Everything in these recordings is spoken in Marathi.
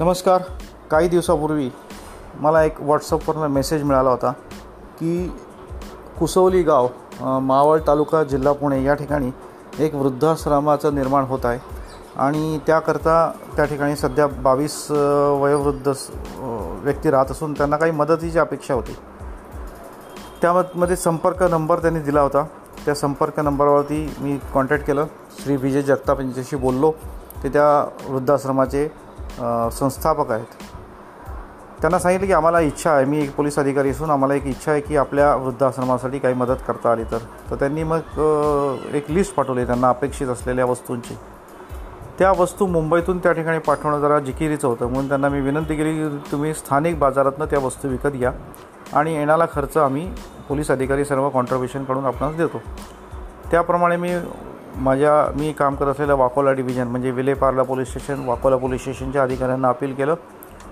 नमस्कार. काही दिवसापूर्वी मला एक व्हॉट्सअपवरनं मेसेज मिळाला होता की कुसवली गाव मावळ तालुका जिल्हा पुणे या ठिकाणी एक वृद्धाश्रमाचं निर्माण होत आहे आणि त्याकरता त्या ठिकाणी सध्या बावीस वयोवृद्ध स- व्यक्ती राहत असून त्यांना काही मदतीची अपेक्षा होती. त्यामध्ये संपर्क नंबर त्यांनी दिला होता. त्या संपर्क नंबरवरती मी कॉन्टॅक्ट केलं. श्री विजय जगताप यांच्याशी बोललो. ते त्या वृद्धाश्रमाचे संस्थापक आहेत. त्यांना सांगितलं की आम्हाला इच्छा आहे. मी एक पोलीस अधिकारी असून आम्हाला एक इच्छा आहे की आपल्या वृद्धाश्रमासाठी काही मदत करता आली तर. तर त्यांनी मग एक लिस्ट पाठवली त्यांना अपेक्षित असलेल्या वस्तूंची. त्या वस्तू मुंबईतून त्या ठिकाणी पाठवणं जरा जिकिरीचं होतं. म्हणून त्यांना मी विनंती केली की तुम्ही स्थानिक बाजारातनं त्या वस्तू विकत घ्या आणि येणारा खर्च आम्ही पोलीस अधिकारी सर्व कॉन्ट्रिब्युशनकडून आपणास देतो. त्याप्रमाणे मी माझ्या मी काम करत असलेल्या वाकोला डिव्हिजन म्हणजे Vile Parle police station Vakola police स्टेशनच्या अधिकाऱ्यांना अपील केलं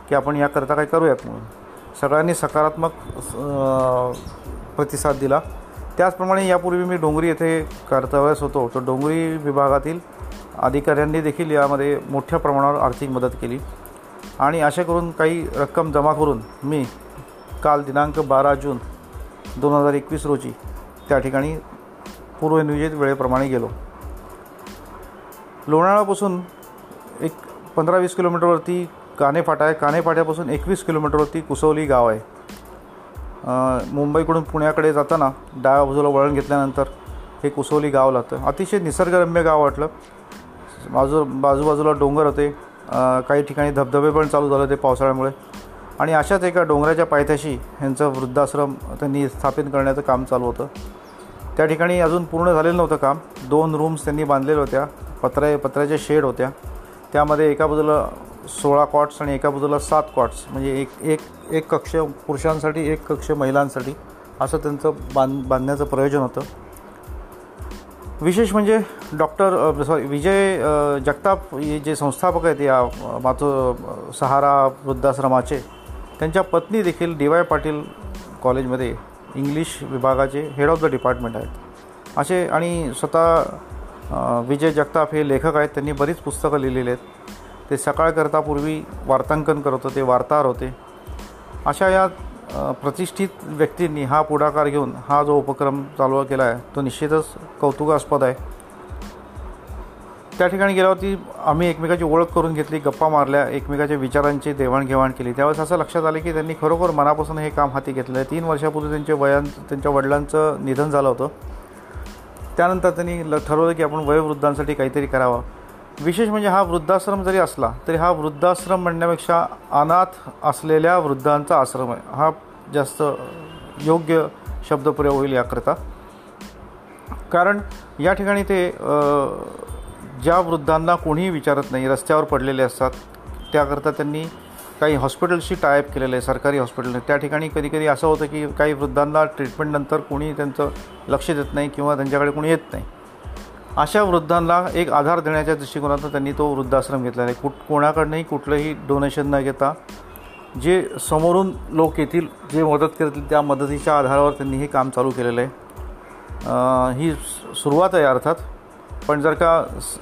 की आपण याकरता काही करूयात म्हणून. सगळ्यांनी सकारात्मक प्रतिसाद दिला. त्याचप्रमाणे यापूर्वी मी डोंगरी येथे कर्तव्यास होतो. तर डोंगरी विभागातील अधिकाऱ्यांनी देखील यामध्ये मोठ्या प्रमाणावर आर्थिक मदत केली. आणि असे करून काही रक्कम जमा करून मी काल दिनांक बारा जून दोन हजार एकवीस रोजी त्या ठिकाणी पूर्वनियोजित वेळेप्रमाणे गेलो. लोणावळापासून एक पंधरा वीस किलोमीटरवरती कानेफाटा आहे. कानेफाट्यापासून एकवीस किलोमीटरवरती कुसवली गाव आहे. मुंबईकडून पुण्याकडे जाताना डाव्या बाजूला वळण घेतल्यानंतर हे कुसवली गाव लागतं. अतिशय निसर्गरम्य गाव वाटलं. बाजू बाजूबाजूला डोंगर होते. काही ठिकाणी धबधबे पण चालू झाले होते पावसाळ्यामुळे. आणि अशाच एका डोंगराच्या पायथ्याशी ह्यांचं वृद्धाश्रम त्यांनी स्थापित करण्याचं काम चालू होतं. त्या ठिकाणी अजून पूर्ण झालेलं नव्हतं काम. दोन रूम्स त्यांनी बांधलेल्या होत्या. पत्रे पत्र्याच्या शेड होत्या. त्यामध्ये एका बाजूला सोळा कॉट्स आणि एका बाजूला सात कॉट्स म्हणजे एक एक एक कक्ष पुरुषांसाठी एक कक्ष महिलांसाठी असं त्यांचं बांध बांधण्याचं प्रयोजन होतं. विशेष म्हणजे डॉक्टर सॉरी विजय जगताप हे जे संस्थापक आहेत या मातो सहारा वृद्धाश्रमाचे त्यांच्या पत्नी देखील डी वाय पाटील कॉलेजमध्ये इंग्लिश विभागाचे हेड ऑफ द डिपार्टमेंट आहेत. असे आणि स्वतः विजय जगताप हे लेखक आहेत. त्यांनी बरीच पुस्तकं लिहिलेली आहेत. ते सकाळकरतापूर्वी वार्तांकन करत होते वार्ताहर होते. अशा या प्रतिष्ठित व्यक्तींनी हा पुढाकार घेऊन हा जो उपक्रम चालू केला आहे तो निश्चितच कौतुकास्पद आहे. त्या ठिकाणी गेल्यावरती आम्ही एकमेकाची ओळख करून घेतली गप्पा मारल्या एकमेकाच्या विचारांची देवाणघेवाण केली. त्यावेळेस असं लक्षात आलं की त्यांनी खरोखर मनापासून हे काम हाती घेतलं आहे तीन वर्षापूर्वी त्यांच्या वयां त्यांच्या वडिलांचं निधन झालं होतं. त्यानंतर त्यांनी ल ठरवलं की आपण वयोवृद्धांसाठी काहीतरी करावं. विशेष म्हणजे हा वृद्धाश्रम जरी असला तरी हा वृद्धाश्रम म्हणण्यापेक्षा अनाथ असलेल्या वृद्धांचा आश्रम आहे. हा जास्त योग्य शब्दप्रयोग होईल याकरता. कारण या ठिकाणी ते ज्या वृद्धांना कोणीही विचारत नाही रस्त्यावर पडलेले असतात त्याकरता त्यांनी काही हॉस्पिटलशी टायअप केलेलं आहे सरकारी हॉस्पिटलने त्या ठिकाणी कधीकधी असं होतं की काही वृद्धांना ट्रीटमेंटनंतर कोणी त्यांचं लक्ष देत नाही किंवा त्यांच्याकडे कोणी येत नाही. अशा वृद्धांना एक आधार देण्याच्या दृष्टिकोनातून त्यांनी तो वृद्धाश्रम घेतलेला आहे. कुठ कोणाकडनंही कुठलंही डोनेशन न घेता जे समोरून लोक येतील जे मदत करतील त्या मदतीच्या आधारावर त्यांनी हे काम चालू केलेलं आहे. ही सुरुवात आहे अर्थात. पण जर का स-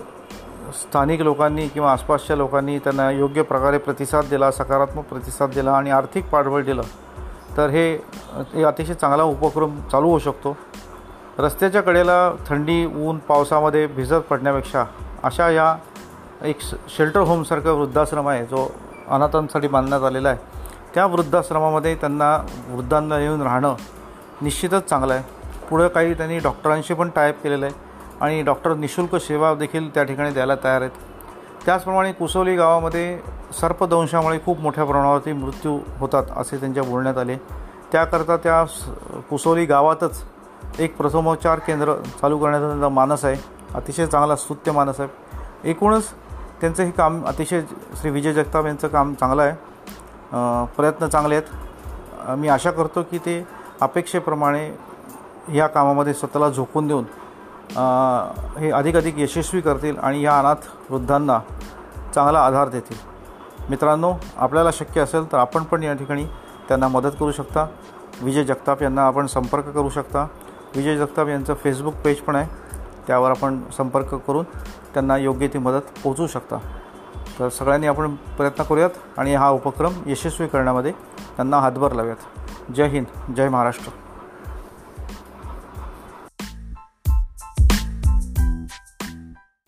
स्थानिक लोकांनी किंवा आसपासच्या लोकांनी त्यांना योग्य प्रकारे प्रतिसाद दिला सकारात्मक प्रतिसाद दिला आणि आर्थिक पाठबळ दिलं तर हे अतिशय चांगला उपक्रम चालू होऊ शकतो. रस्त्याच्या कडेला थंडी ऊन पावसामध्ये भिजत पडण्यापेक्षा अशा या एक श- शेल्टर होमसारखं वृद्धाश्रम आहे जो अनाथांसाठी बांधण्यात आलेला आहे. त्या वृद्धाश्रमामध्ये त्यांना वृद्धांना येऊन राहणं निश्चितच चांगलं आहे. पुढं काही त्यांनी डॉक्टरांशी पण टायप केलेलं आहे. आणि डॉक्टर निशुल्क सेवा देखील त्या ठिकाणी द्यायला तयार आहेत. त्याचप्रमाणे कुसवली गावामध्ये सर्पदंशामुळे खूप मोठ्या प्रमाणावरती मृत्यू होतात असे त्यांच्या बोलण्यात आले. त्याकरता त्या कुसवली गावातच एक प्रथमोपचार केंद्र चालू करण्याचा त्यांचा मानस आहे. अतिशय चांगला स्तुत्य मानस आहे. एकूणच त्यांचं हे काम अतिशय श्री विजय जगताप यांचं काम चांगलं आहे. प्रयत्न चांगले आहेत. मी आशा करतो की ते अपेक्षेप्रमाणे या कामामध्ये स्वतःला झोकून देऊन हे अधिक अधिक यशस्वी करतील आणि या अनाथ वृद्धांना चांगला आधार देतील. मित्रांनो आपल्याला शक्य असेल तर आपण पण या ठिकाणी त्यांना मदत करू शकता. विजय जगताप यांना आपण संपर्क करू शकता. विजय जगताप यांचं फेसबुक पेज पण आहे. त्यावर आपण संपर्क करून त्यांना योग्य ती मदत पोहोचू शकता. तर सगळ्यांनी आपण प्रयत्न करूयात आणि हा उपक्रम यशस्वी करण्यामध्ये त्यांना हातभार लावूयात. जय हिंद जय महाराष्ट्र.